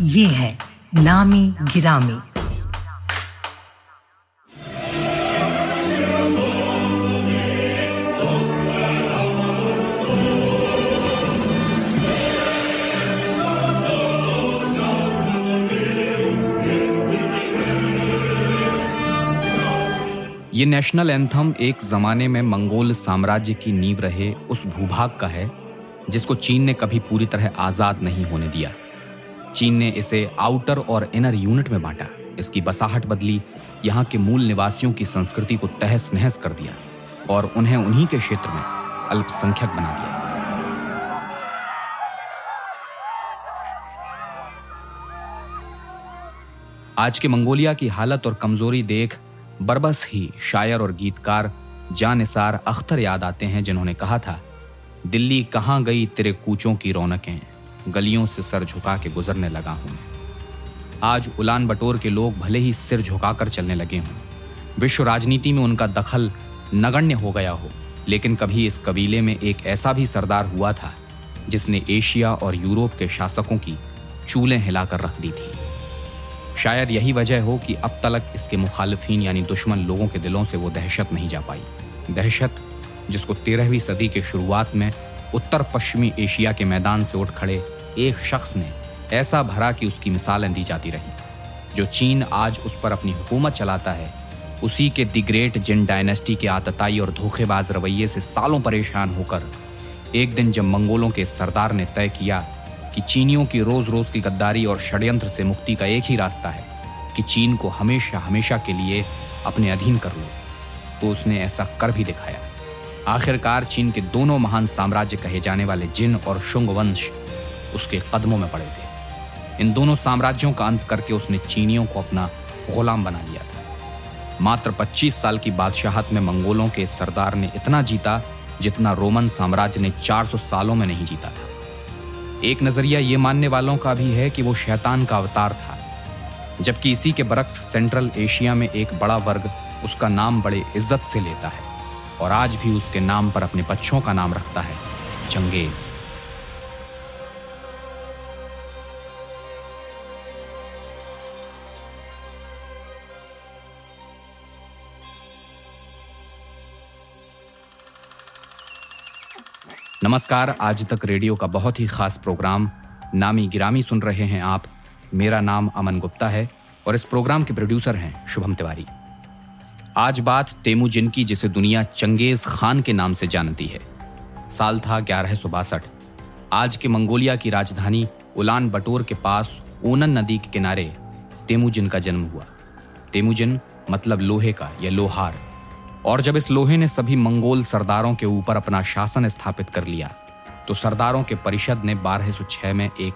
ये है नामी गिरामी। ये नेशनल एंथम एक जमाने में मंगोल साम्राज्य की नींव रहे उस भूभाग का है, जिसको चीन ने कभी पूरी तरह आज़ाद नहीं होने दिया। चीन ने इसे आउटर और इनर यूनिट में बांटा। इसकी बसाहट बदली, यहाँ के मूल निवासियों की संस्कृति को तहस नहस कर दिया और उन्हें उन्हीं के क्षेत्र में अल्पसंख्यक बना दिया। आज के मंगोलिया की हालत और कमज़ोरी देख बरबस ही शायर और गीतकार जानिसार अख्तर याद आते हैं जिन्होंने कहा था, दिल्ली कहाँ गई तेरे कूचों की रौनकें? गलियों से सर झुका के गुजरने लगा हूँ आज उलान बटोर के लोग भले ही सिर झुकाकर चलने लगे हों। विश्व राजनीति में उनका दखल नगण्य हो गया हो, लेकिन कभी इस कबीले में एक ऐसा भी सरदार हुआ था, जिसने एशिया और यूरोप के शासकों की चूलें हिलाकर रख दी थी। शायद यही वजह हो कि अब तक इसके मुखालफी यानी दुश्मन लोगों के दिलों से वो दहशत नहीं जा पाई। दहशत, जिसको तेरहवीं सदी के शुरुआत में उत्तर पश्चिमी एशिया के मैदान से उठ खड़े एक शख्स ने ऐसा भरा कि उसकी मिसालें दी जाती रही। जो चीन आज उस पर अपनी हुकूमत चलाता है, उसी के दी ग्रेट जिन डायनेस्टी के आतताई और धोखेबाज रवैये से सालों परेशान होकर, एक दिन जब मंगोलों के सरदार ने तय किया कि चीनियों की रोज रोज की गद्दारी और षड्यंत्र से मुक्ति का एक ही रास्ता है, कि चीन को हमेशा हमेशा के लिए अपने अधीन कर लो तो उसने ऐसा कर भी दिखाया। आखिरकार चीन के दोनों महान साम्राज्य कहे जाने वाले जिन और शुंग वंश उसके कदमों में पड़े थे। इन दोनों साम्राज्यों का अंत करके उसने चीनियों को अपना गुलाम बना लिया था। मात्र 25 साल की बादशाहत में मंगोलों के सरदार ने इतना जीता, जितना रोमन साम्राज्य ने 400 सालों में नहीं जीता था। एक नज़रिया ये मानने वालों का भी है कि वो शैतान का अवतार था। जबकि इसी के बरक्स सेंट्रल एशिया में एक बड़ा वर्ग उसका नाम बड़े इज़्ज़त से लेता है और आज भी उसके नाम पर अपने बच्चों का नाम रखता है चंगेज़ नमस्कार, आज तक रेडियो का बहुत ही खास प्रोग्राम नामी गिरामी सुन रहे हैं आप। मेरा नाम अमन गुप्ता है और इस प्रोग्राम के प्रोड्यूसर हैं शुभम तिवारी। आज बात तेमू जिन की जिसे दुनिया चंगेज खान के नाम से जानती है। साल था ग्यारह आज के मंगोलिया की राजधानी उलान बटोर के पास ओनन नदी के किनारे तेमुजिन का जन्म हुआ। तेमुजिन मतलब लोहे का या लोहार। और जब इस लोहे ने सभी मंगोल सरदारों के ऊपर अपना शासन स्थापित कर लिया तो सरदारों के परिषद ने 1206 में एक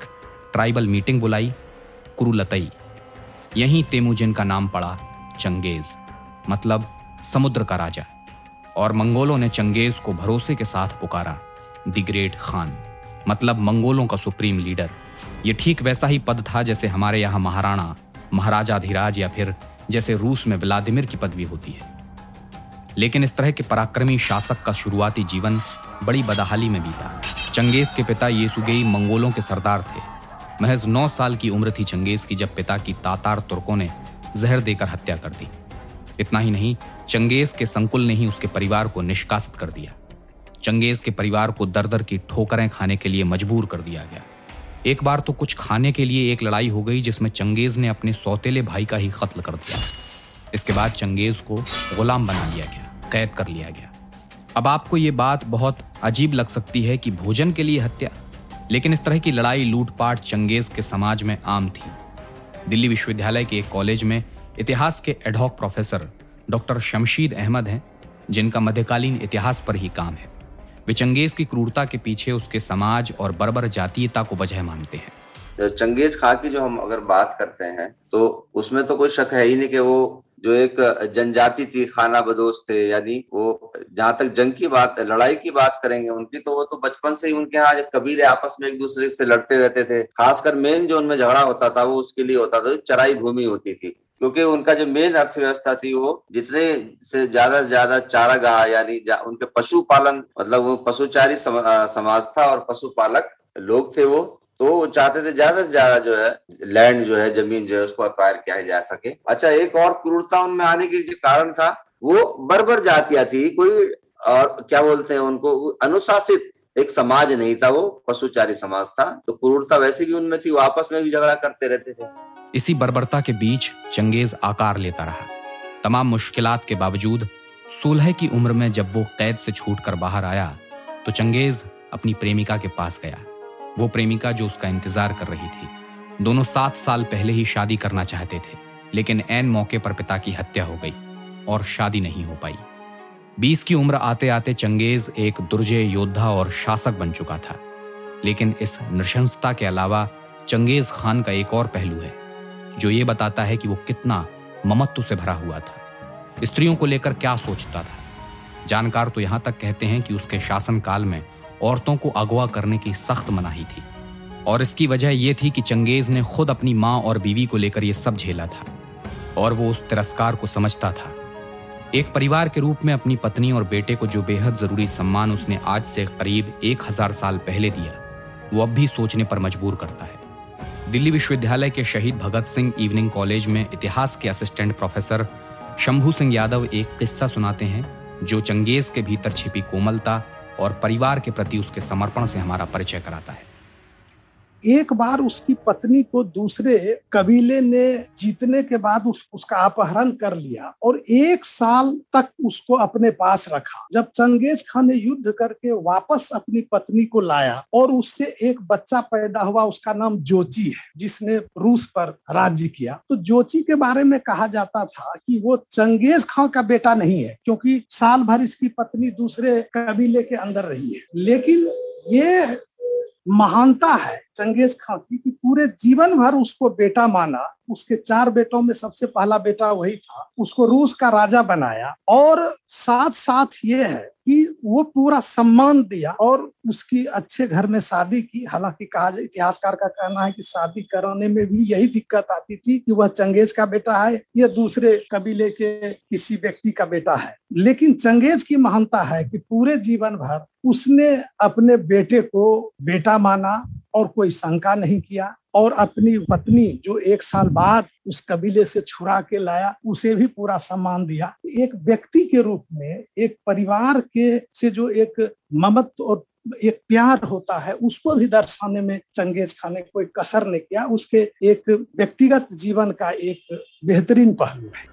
ट्राइबल मीटिंग बुलाई, कुरुलतई। यहीं तेमुजिन का नाम पड़ा चंगेज मतलब समुद्र का राजा, और मंगोलों ने चंगेज को भरोसे के साथ पुकारा द ग्रेट खान मतलब मंगोलों का सुप्रीम लीडर। ये ठीक वैसा ही पद था जैसे हमारे यहाँ महाराणा महाराजाधिराज या फिर जैसे रूस में व्लादिमिर की पदवी होती है। लेकिन इस तरह के पराक्रमी शासक का शुरुआती जीवन बड़ी बदहाली में बीता। चंगेज के पिता येसुगेई मंगोलों के सरदार थे। महज नौ साल की उम्र थी चंगेज की जब पिता की तातार तुर्कों ने जहर देकर हत्या कर दी। इतना ही नहीं, चंगेज के संकुल ने ही उसके परिवार को निष्कासित कर दिया। चंगेज के परिवार को दर दर की ठोकरें खाने के लिए मजबूर कर दिया गया। एक बार तो कुछ खाने के लिए एक लड़ाई हो गई जिसमें चंगेज ने अपने सौतेले भाई का ही कत्ल कर दिया। इसके बाद चंगेज को गुलाम बना लिया गया, कैद कर लिया गया। अब आपको ये बात बहुत अजीब लग सकती है कि भोजन के लिए हत्या, लेकिन इस तरह की लड़ाई लूटपाट चंगेज के समाज में आम थी। दिल्ली विश्वविद्यालय के एक कॉलेज में इतिहास के ad hoc professor doctor Shamshid Ahmad हैं, जिनका मध्यकालीन इतिहास पर ही काम है। वे चंगेज की क्रूरता के पीछे उसके समाज और बर्बर जातीयता को वजह मानते हैं। चंगेज खां की जो हम अगर बात करते हैं तो उसमें तो कोई शक है ही नहीं कि वो जो एक जनजाति थी खाना बदोश थे यानी वो जहाँ तक जंग की बात लड़ाई की बात करेंगे उनकी तो वो तो बचपन से ही उनके यहाँ कबीले आपस में एक दूसरे से लड़ते रहते थे। खासकर मेन जो उनमें झगड़ा होता था वो उसके लिए होता था चराई भूमि होती थी। क्योंकि उनका जो मेन अर्थव्यवस्था थी वो जितने से ज़्यादा से ज़्यादा चारा गाह यानी जा, उनके पशुपालन मतलब वो पशुचारी समाज था और पशुपालक लोग थे वो। तो वो चाहते थे ज़्यादा से ज़्यादा जो है लैंड जो है, ज़मीन जो है, उसको अक्वायर किया जा सके। अच्छा एक और क्रूरता उनमें आने की जो कारण था, वो बर्बर जातिया थी, कोई और क्या बोलते हैं उनको, अनुशासित एक समाज नहीं था वो, पशुचारी समाज था तो क्रूरता वैसे भी उनमें थी, वो आपस में भी झगड़ा करते रहते थे। इसी बर्बरता के बीच चंगेज आकार लेता रहा। तमाम मुश्किलात के बावजूद, सोलह की उम्र में जब वो कैद से छूटकर बाहर आया तो चंगेज अपनी प्रेमिका के पास गया। वो प्रेमिका जो उसका इंतज़ार कर रही थी। दोनों सात साल पहले ही शादी करना चाहते थे, लेकिन एन मौके पर पिता की हत्या हो गई और शादी नहीं हो पाई। बीस की उम्र आते आते चंगेज एक दुर्जय योद्धा और शासक बन चुका था। लेकिन इस नृशंसता के अलावा चंगेज खान का एक और पहलू है, जो ये बताता है कि वो कितना ममत्व से भरा हुआ था। स्त्रियों को लेकर क्या सोचता था? जानकार तो यहाँ तक कहते हैं कि उसके शासन काल में औरतों को अगवा करने की सख्त मनाही थी। और इसकी वजह यह थी कि चंगेज ने खुद अपनी माँ और बीवी को लेकर यह सब झेला था। और वो उस तिरस्कार को समझता था। एक परिवार के रूप में अपनी पत्नी और बेटे को जो बेहद ज़रूरी सम्मान उसने आज से करीब एक हज़ार साल पहले दिया, वो अब भी सोचने पर मजबूर करता है। दिल्ली विश्वविद्यालय के शहीद भगत सिंह इवनिंग कॉलेज में इतिहास के असिस्टेंट प्रोफेसर शंभू सिंह यादव एक किस्सा सुनाते हैं, जो चंगेज के भीतर छिपी कोमलता और परिवार के प्रति उसके समर्पण से हमारा परिचय कराता है। एक बार उसकी पत्नी को दूसरे कबीले ने जीतने के बाद उस, उसका अपहरण कर लिया और एक साल तक उसको अपने पास रखा। जब चंगेज खान ने युद्ध करके वापस अपनी पत्नी को लाया और उससे एक बच्चा पैदा हुआ उसका नाम जोची है जिसने रूस पर राज्य किया। तो जोची के बारे में कहा जाता था कि वो चंगेज खान का बेटा नहीं है क्योंकि साल भर इसकी पत्नी दूसरे कबीले के अंदर रही है। लेकिन ये महानता है चंगेज खान की कि पूरे जीवन भर उसको बेटा माना, उसके चार बेटों में सबसे पहला बेटा वही था, उसको रूस का राजा बनाया, और साथ साथ ये है कि वो पूरा सम्मान दिया और उसकी अच्छे घर में शादी की। हालाँकि कहा इतिहासकार का कहना है कि शादी कराने में भी यही दिक्कत आती थी कि वह चंगेज का बेटा है या दूसरे कबीले के किसी व्यक्ति का बेटा है। लेकिन चंगेज की महानता है कि पूरे जीवन भर उसने अपने बेटे को बेटा माना और कोई शंका नहीं किया। और अपनी पत्नी जो एक साल बाद उस कबीले से छुरा के लाया, उसे भी पूरा सम्मान दिया। एक व्यक्ति के रूप में, एक परिवार के से जो एक ममत्व और एक प्यार होता है, उसको भी दर्शाने में चंगेज खान ने कोई कसर नहीं किया। उसके एक व्यक्तिगत जीवन का एक बेहतरीन पहलू है।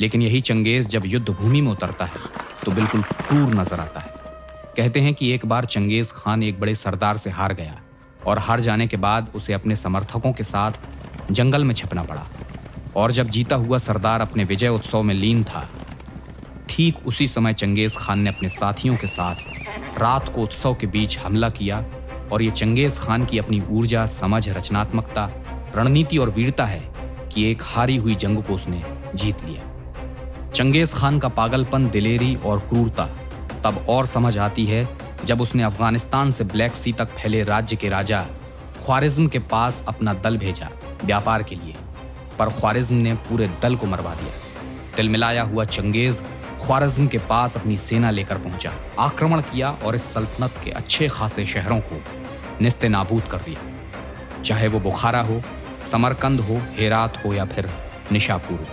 लेकिन यही चंगेज जब युद्ध भूमि में उतरता है तो बिल्कुल क्रूर नज़र आता है। कहते हैं कि एक बार चंगेज खान एक बड़े सरदार से हार गया। और हार जाने के बाद उसे अपने समर्थकों के साथ जंगल में छिपना पड़ा। और जब जीता हुआ सरदार अपने विजय उत्सव में लीन था, ठीक उसी समय चंगेज खान ने अपने साथियों के साथ रात को उत्सव के बीच हमला किया और ये चंगेज खान की अपनी ऊर्जा, समझ, रचनात्मकता, रणनीति और वीरता है कि एक हारी हुई जंग को उसने जीत लिया। चंगेज खान का पागलपन, दिलेरी और क्रूरता तब और समझ आती है जब उसने अफ़गानिस्तान से ब्लैक सी तक फैले राज्य के राजा ख्वारिज्म के पास अपना दल भेजा व्यापार के लिए, पर ख्वारिज्म ने पूरे दल को मरवा दिया। तिलमिलाया हुआ चंगेज ख्वारिज्म के पास अपनी सेना लेकर पहुँचा, आक्रमण किया और इस सल्तनत के अच्छे खासे शहरों को निस्ते नाबूद कर दिया। चाहे वो बुखारा हो, समरकंद हो, हेरात हो या फिर निशापुर हो,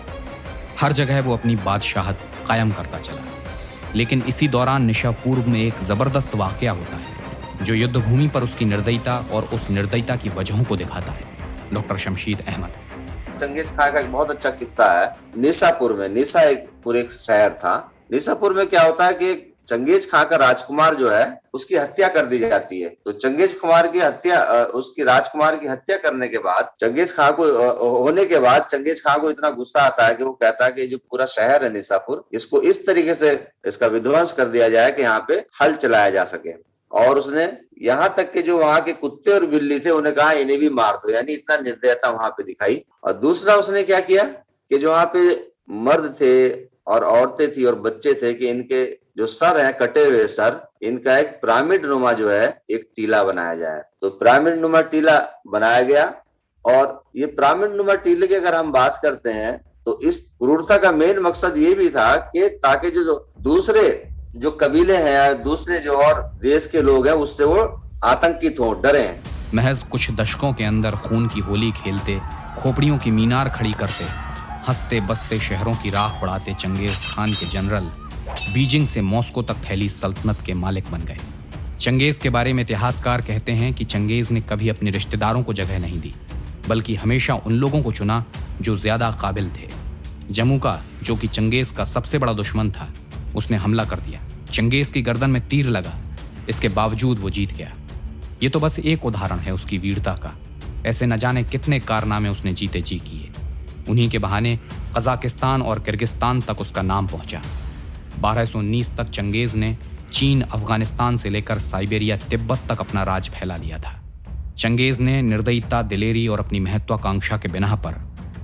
हर जगह वो अपनी बादशाहत कायम करता चला। लेकिन इसी दौरान निशा पूर्व में एक ज़बरदस्त वाक्य होता है, जो युद्ध भूमि पर उसकी निर्दयता और उस निर्दयता की वजहों को दिखाता है। Doctor Shamshid Ahmad. Genghis Khan का एक बहुत अच्छा किस्सा है। निशापुर में, निशा एक पूरे शहर था। निशापुर में क्या होता है कि चंगेज खां का राजकुमार जो है, उसकी हत्या कर दी जाती है। तो चंगेज कुमार की हत्या उसकी राजकुमार की हत्या करने के बाद, चंगेज खां को होने के बाद चंगेज खां को इतना गुस्सा आता है कि वो कहता है कि जो पूरा शहर है निशापुर इसको इस तरीके से इसका विध्वंस कर दिया जाए कि यहाँ पे हल चलाया जा सके। और उसने यहाँ तक के जो वहाँ के कुत्ते और बिल्ली थे, उन्हें कहा, इन्हें भी मार दो। यानी इतना निर्दयता वहाँ पे दिखाई। और दूसरा उसने क्या किया कि जो वहाँ पे मर्द थे और औरतें थी और बच्चे थे कि इनके जो सर है कटे हुए सर इनका एक पिरामिड नुमा जो है एक टीला बनाया जाए। तो पिरामिड नुमा टीला बनाया गया और ये पिरामिड नुमा टीले की अगर हम बात करते हैं तो इस क्रूरता का मेन मकसद ये भी था कि ताकि जो, दूसरे जो कबीले हैं दूसरे जो और देश के लोग हैं उससे वो आतंकित हो डरे। महज कुछ दशकों के अंदर खून की होली खेलते खोपड़ियों की मीनार खड़ी करते हँसते बसते शहरों की राख उड़ाते चंगेज खान के जनरल बीजिंग से मॉस्को तक फैली सल्तनत के मालिक बन गए। चंगेज के बारे में इतिहासकार कहते हैं कि चंगेज ने कभी अपने रिश्तेदारों को जगह नहीं दी, बल्कि हमेशा उन लोगों को चुना जो ज़्यादा काबिल थे। जम्मू का, जो कि चंगेज का सबसे बड़ा दुश्मन था, उसने हमला कर दिया। चंगेज की गर्दन में तीर लगा, इसके बावजूद वो जीत गया। ये तो बस एक उदाहरण है उसकी वीरता का। ऐसे न जाने कितने कारनामे उसने जीते जी किए। उन्हीं के बहाने कजाकिस्तान और किर्गिस्तान तक उसका नाम पहुँचा। 1219 तक चंगेज ने चीन, अफ़गानिस्तान से लेकर साइबेरिया, तिब्बत तक अपना राज फैला लिया था। चंगेज ने निर्दयता, दिलेरी और अपनी महत्वाकांक्षा के बिना पर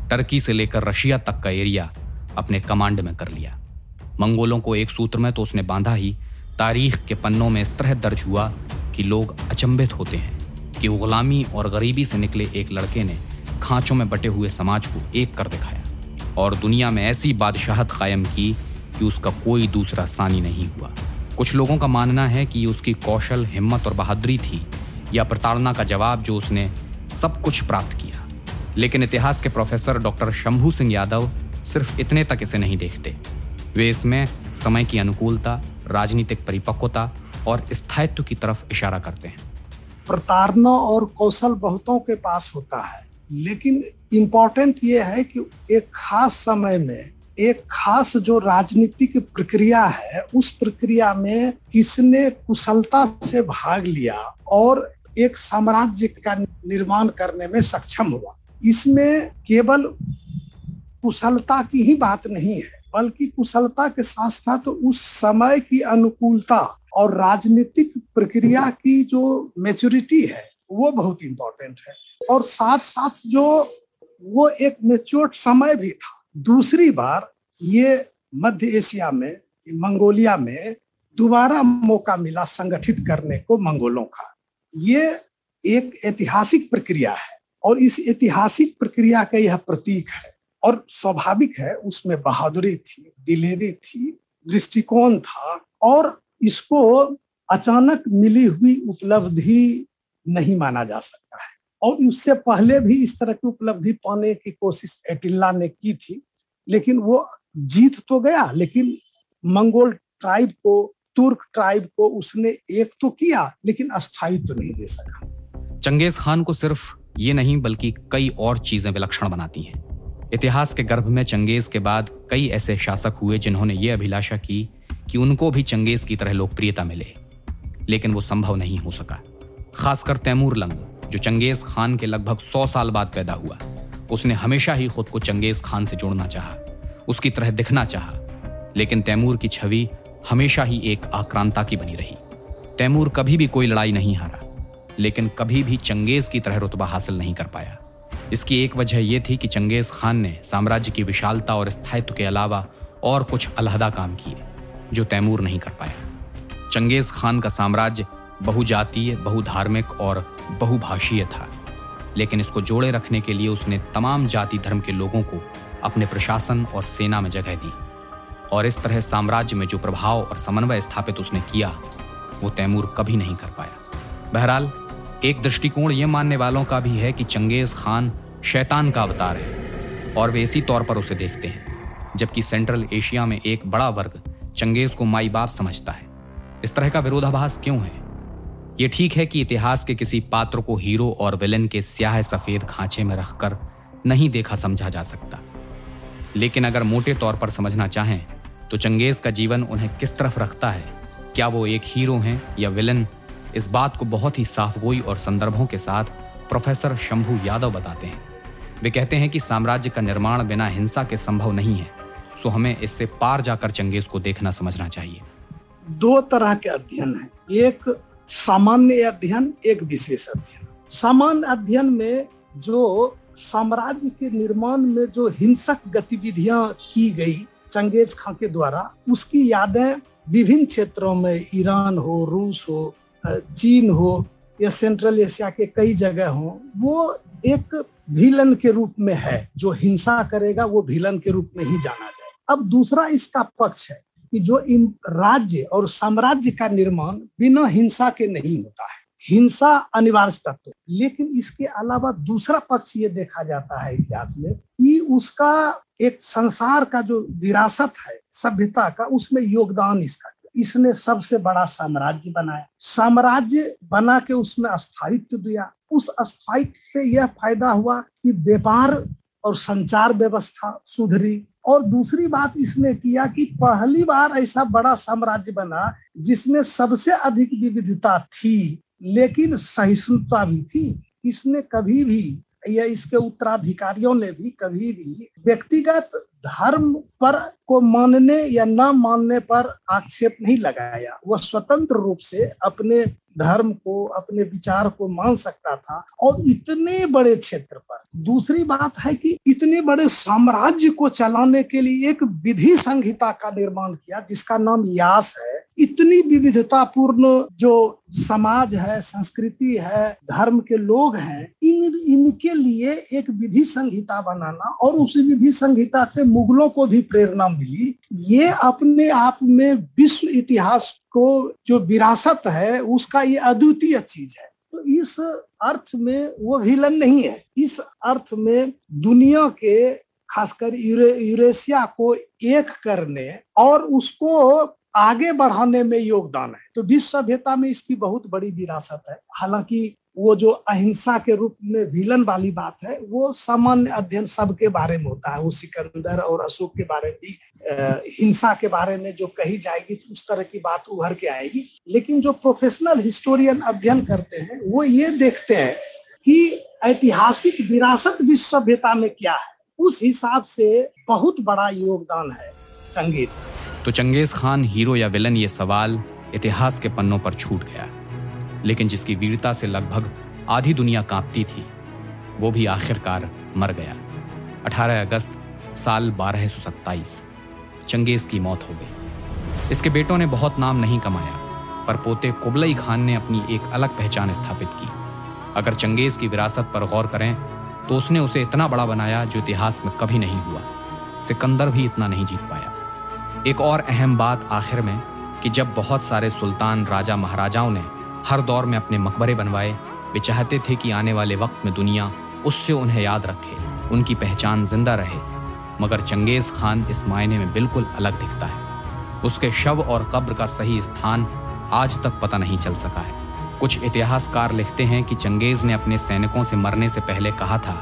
टर्की से लेकर रशिया तक का एरिया अपने कमांड में कर लिया। मंगोलों को एक सूत्र में तो उसने बांधा ही, तारीख के पन्नों में इस तरह दर्ज हुआ कि लोग अचंभित होते हैं कि गुलामी और गरीबी से निकले एक लड़के ने खांचों में बटे हुए समाज को एक कर दिखाया। और दुनिया में ऐसी बादशाहत कायम की कि उसका कोई दूसरा सानी नहीं हुआ। कुछ लोगों का मानना है कि उसकी कौशल, हिम्मत और बहादुरी थी, या प्रताड़ना का जवाब जो उसने सब कुछ प्राप्त किया। लेकिन इतिहास के प्रोफेसर डॉक्टर शंभू सिंह यादव सिर्फ़ इतने तक इसे नहीं देखते। वे इसमें समय की अनुकूलता, राजनीतिक परिपक्वता और स्थायित्व की तरफ़ इशारा करते हैं। प्रताड़ना और कौशल बहुतों के पास होता है, लेकिन इम्पोर्टेंट ये है कि एक खास समय में एक खास जो राजनीतिक प्रक्रिया है, उस प्रक्रिया में किसने कुशलता से भाग लिया और एक साम्राज्य का निर्माण करने में सक्षम हुआ। इसमें केवल कुशलता की ही बात नहीं है, बल्कि कुशलता के साथ साथ उस समय की अनुकूलता और राजनीतिक प्रक्रिया की जो मेच्योरिटी है, वो बहुत इंपॉर्टेंट है। और साथ साथ जो वो एक मेच्योर समय भी था दूसरी बार ये मध्य एशिया में मंगोलिया में दोबारा मौका मिला संगठित करने को मंगोलों का। ये एक ऐतिहासिक प्रक्रिया है और इस ऐतिहासिक प्रक्रिया का यह प्रतीक है और स्वाभाविक है, उसमें बहादुरी थी, दिलेरी थी, दृष्टिकोण था और इसको अचानक मिली हुई उपलब्धि नहीं माना जा सकता है। और उससे पहले भी इस तरह की उपलब्धि पाने की कोशिश एटिल्ला ने की थी लेकिन वो जीत तो गया, लेकिन मंगोल ट्राइब को, तुर्क ट्राइब को उसने एक तो किया, लेकिन अस्थायित्व तो नहीं दे सका। चंगेज खान को सिर्फ़ ये नहीं, बल्कि कई और चीज़ें विलक्षण बनाती हैं। इतिहास के गर्भ में चंगेज के बाद कई ऐसे शासक हुए जिन्होंने ये अभिलाषा की कि उनको भी चंगेज की तरह लोकप्रियता मिले, लेकिन वो संभव नहीं हो सका। खासकर तैमूर लंग, जो चंगेज खान के लगभग सौ साल बाद पैदा हुआ। उसने हमेशा ही खुद को चंगेज खान से जोड़ना चाहा, उसकी तरह दिखना चाहा, लेकिन तैमूर की छवि हमेशा ही एक आक्रांता की बनी रही। तैमूर कभी भी कोई लड़ाई नहीं हारा, लेकिन कभी भी चंगेज की तरह रुतबा हासिल नहीं कर पाया। इसकी एक वजह यह थी कि चंगेज खान ने साम्राज्य की विशालता और स्थायित्व के अलावा और कुछ अलहदा काम किए, जो तैमूर नहीं कर पाया। चंगेज खान का साम्राज्य बहुजातीय, बहुधार्मिक और बहुभाषीय था। लेकिन इसको जोड़े रखने के लिए उसने तमाम जाति धर्म के लोगों को अपने प्रशासन और सेना में जगह दी। और इस तरह साम्राज्य में जो प्रभाव और समन्वय स्थापित उसने किया, वो तैमूर कभी नहीं कर पाया। बहरहाल, एक दृष्टिकोण ये मानने वालों का भी है कि चंगेज खान शैतान का अवतार है, और वे इसी तौर पर उसे देखते हैं, जबकि सेंट्रल एशिया में एक बड़ा वर्ग चंगेज को माई बाप समझता है। इस तरह का विरोधाभास क्यों है? ये ठीक है कि इतिहास के किसी पात्र को हीरो और विलेन के स्याह सफ़ेद खांचे में रखकर नहीं देखा समझा जा सकता। लेकिन अगर मोटे तौर पर समझना चाहें तो चंगेज का जीवन उन्हें किस तरफ़ रखता है? क्या वो एक हीरो हैं या विलन? इस बात को बहुत ही साफगोई और संदर्भों के साथ प्रोफेसर शंभू यादव बताते हैं। वे कहते हैं कि साम्राज्य का निर्माण बिना हिंसा के संभव नहीं है, सो हमें इससे पार जाकर चंगेज को देखना समझना चाहिए। दो तरह के अध्ययन है। एक सामान्य अध्ययन एक विशेष अध्ययन। सामान्य अध्ययन में जो साम्राज्य के निर्माण में जो हिंसक गतिविधियाँ की गई चंगेज खां के द्वारा, उसकी यादें विभिन्न क्षेत्रों में, ईरान हो, रूस हो चीन हो या सेंट्रल एशिया के कई जगह हो, वो एक विलन के रूप में है। जो हिंसा करेगा, वो विलन के रूप में ही जाना जाए। अब दूसरा इसका पक्ष है। कि जो राज्य और साम्राज्य का निर्माण बिना हिंसा के नहीं होता है। हिंसा अनिवार्य तत्व लेकिन इसके अलावा दूसरा पक्ष ये देखा जाता है इतिहास में कि उसका एक संसार का जो विरासत है, सभ्यता का, उसमें योगदान इसका। इसने सबसे बड़ा साम्राज्य बनाया। साम्राज्य बना के उसमें स्थायित्व दिया। उस स्थायित्व से यह फ़ायदा हुआ कि व्यापार और संचार व्यवस्था सुधरी। और दूसरी बात इसने किया कि पहली बार ऐसा बड़ा साम्राज्य बना जिसमें सबसे अधिक विविधता थी, लेकिन सहिष्णुता भी थी। इसने कभी भी, या इसके उत्तराधिकारियों ने भी कभी भी व्यक्तिगत धर्म पर को मानने या न मानने पर आक्षेप नहीं लगाया। वह स्वतंत्र रूप से अपने धर्म को, अपने विचार को मान सकता था और इतने बड़े क्षेत्र पर। दूसरी बात है कि इतने बड़े साम्राज्य को चलाने के लिए एक विधि संहिता का निर्माण किया, जिसका नाम यास है। इतनी विविधतापूर्ण जो समाज है, संस्कृति है, धर्म के लोग हैं, इन, इनके लिए एक विधि संहिता बनाना और उस विधि संहिता से मुगलों को भी प्रेरणा मिली। ये अपने आप में विश्व इतिहास को जो विरासत है उसका ये अद्वितीय चीज़ है। तो इस अर्थ में वो विलन नहीं है। इस अर्थ में दुनिया के खासकर यूरे, यूरेशिया को एक करने और उसको आगे बढ़ाने में योगदान है। तो विश्व सभ्यता में इसकी बहुत बड़ी विरासत है। हालाँकि वो जो अहिंसा के रूप में विलन वाली बात है, वो सामान्य अध्ययन सबके बारे में होता है। वो सिकंदर और अशोक के बारे में हिंसा के बारे में जो कही जाएगी तो उस तरह की बात उभर के आएगी। लेकिन जो प्रोफेशनल हिस्टोरियन अध्ययन करते हैं, वो ये देखते हैं कि ऐतिहासिक विरासत विश्व सभ्यता में क्या है। उस हिसाब से बहुत बड़ा योगदान है चंगेज। तो चंगेज खान हीरो या विलन ये सवाल इतिहास के पन्नों पर छूट गया। लेकिन जिसकी वीरता से लगभग आधी दुनिया कांपती थी, वो भी आखिरकार मर गया। 18 अगस्त साल बारह चंगेज की मौत हो गई। इसके बेटों ने बहुत नाम नहीं कमाया, पर पोते कुबलई खान ने अपनी एक अलग पहचान स्थापित की। अगर चंगेज की विरासत पर गौर करें तो उसने उसे इतना बड़ा बनाया जो इतिहास में कभी नहीं हुआ। सिकंदर भी इतना नहीं जीत पाया। एक और अहम बात आखिर में कि जब बहुत सारे सुल्तान राजा महाराजाओं ने हर दौर में अपने मकबरे बनवाए। वे चाहते थे कि आने वाले वक्त में दुनिया उससे उन्हें याद रखे, उनकी पहचान ज़िंदा रहे। मगर चंगेज खान इस मायने में बिल्कुल अलग दिखता है। उसके शव और कब्र का सही स्थान आज तक पता नहीं चल सका है। कुछ इतिहासकार लिखते हैं कि चंगेज ने अपने सैनिकों से मरने से पहले कहा था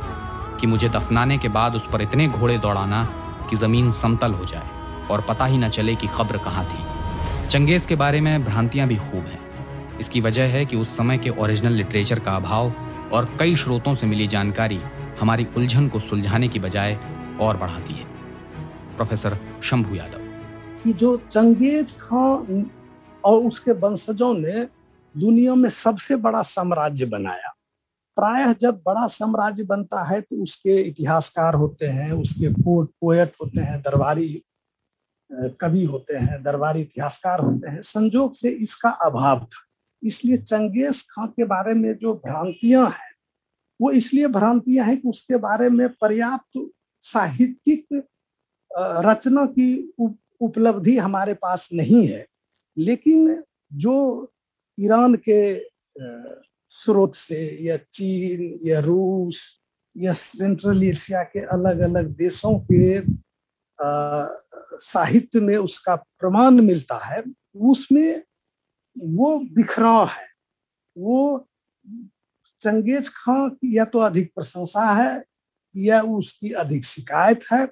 कि मुझे दफनाने के बाद उस पर इतने घोड़े दौड़ाना कि ज़मीन समतल हो जाए और पता ही न चले कि खबर कहाँ थी। चंगेज के बारे में भ्रांतियाँ भी खूब हैं। इसकी वजह है कि उस समय के ओरिजिनल लिटरेचर का अभाव और कई स्रोतों से मिली जानकारी हमारी उलझन को सुलझाने की बजाय और बढ़ाती है। प्रोफेसर शंभु यादव। जो चंगेज खान और उसके वंशजों ने दुनिया में सबसे बड़ा साम्राज्य बनाया। प्रायः जब बड़ा साम्राज्य बनता है तो उसके इतिहासकार होते हैं, उसके पोट पोएट होते हैं, दरबारी कवि होते हैं, दरबारी इतिहासकार होते हैं। संजोग से इसका अभाव था। इसलिए चंगेज खां के बारे में जो भ्रांतियाँ हैं, वो इसलिए भ्रांतियाँ हैं कि उसके बारे में पर्याप्त साहित्यिक रचना की उपलब्धि हमारे पास नहीं है। लेकिन जो ईरान के स्रोत से या चीन या रूस या सेंट्रल एशिया के अलग अलग देशों के साहित्य में उसका प्रमाण मिलता है, उसमें वो बिखराव है। वो चंगेज खां की या तो अधिक प्रशंसा है या उसकी अधिक शिकायत है।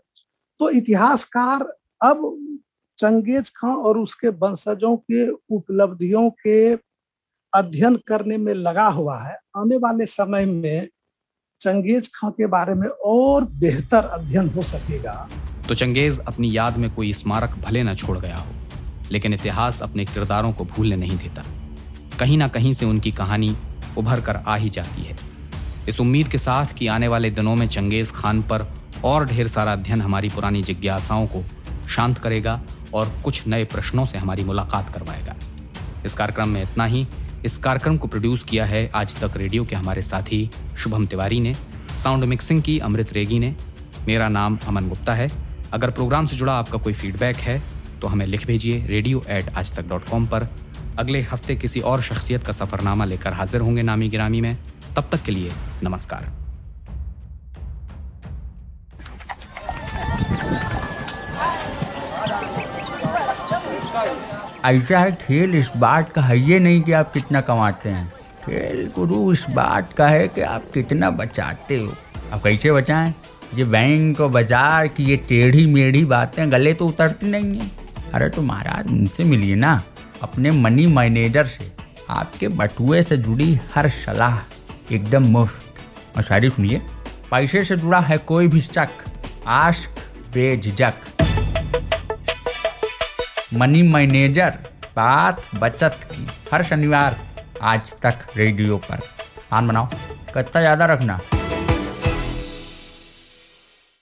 तो इतिहासकार अब चंगेज खां और उसके वंशजों के उपलब्धियों के अध्ययन करने में लगा हुआ है। आने वाले समय में चंगेज खां के बारे में और बेहतर अध्ययन हो सकेगा। तो चंगेज अपनी याद में कोई स्मारक भले न छोड़ गया हो। लेकिन इतिहास अपने किरदारों को भूलने नहीं देता। कहीं ना कहीं से उनकी कहानी उभर कर आ ही जाती है। इस उम्मीद के साथ कि आने वाले दिनों में चंगेज खान पर और ढेर सारा अध्ययन हमारी पुरानी जिज्ञासाओं को शांत करेगा और कुछ नए प्रश्नों से हमारी मुलाकात करवाएगा। इस कार्यक्रम में इतना ही। इस कार्यक्रम को प्रोड्यूस किया है आज तक रेडियो के हमारे साथी शुभम तिवारी ने, साउंड मिक्सिंग की अमृत रेगी ने। मेरा नाम अमन गुप्ता है। अगर प्रोग्राम से जुड़ा आपका कोई फीडबैक है तो हमें लिख भेजिए रेडियो एट आज तक डॉट कॉम पर। अगले हफ़्ते किसी और शख्सियत का सफरनामा लेकर हाजिर होंगे नामी गिरामी में। तब तक के लिए नमस्कार। ऐसा है, खेल इस बात का है, ये नहीं कि आप कितना कमाते हैं। खेल गुरु, इस बात का है कि आप कितना बचाते हो। आप कैसे बचाएँ? ये बैंक और बाज़ार की ये टेढ़ी मेढ़ी बातें गले तो उतरती नहीं है। अरे तो महाराज, उनसे मिलिए ना, अपने मनी मैनेजर से। आपके बटुए से जुड़ी हर सलाह एकदम मुफ़्त। और शायरी सुनिए, पैसे से जुड़ा है कोई भी शक आश्क बेझिझक। मनी मैनेजर बात बचत की, हर शनिवार, आज तक रेडियो पर। आन बनाओ कितना ज़्यादा रखना।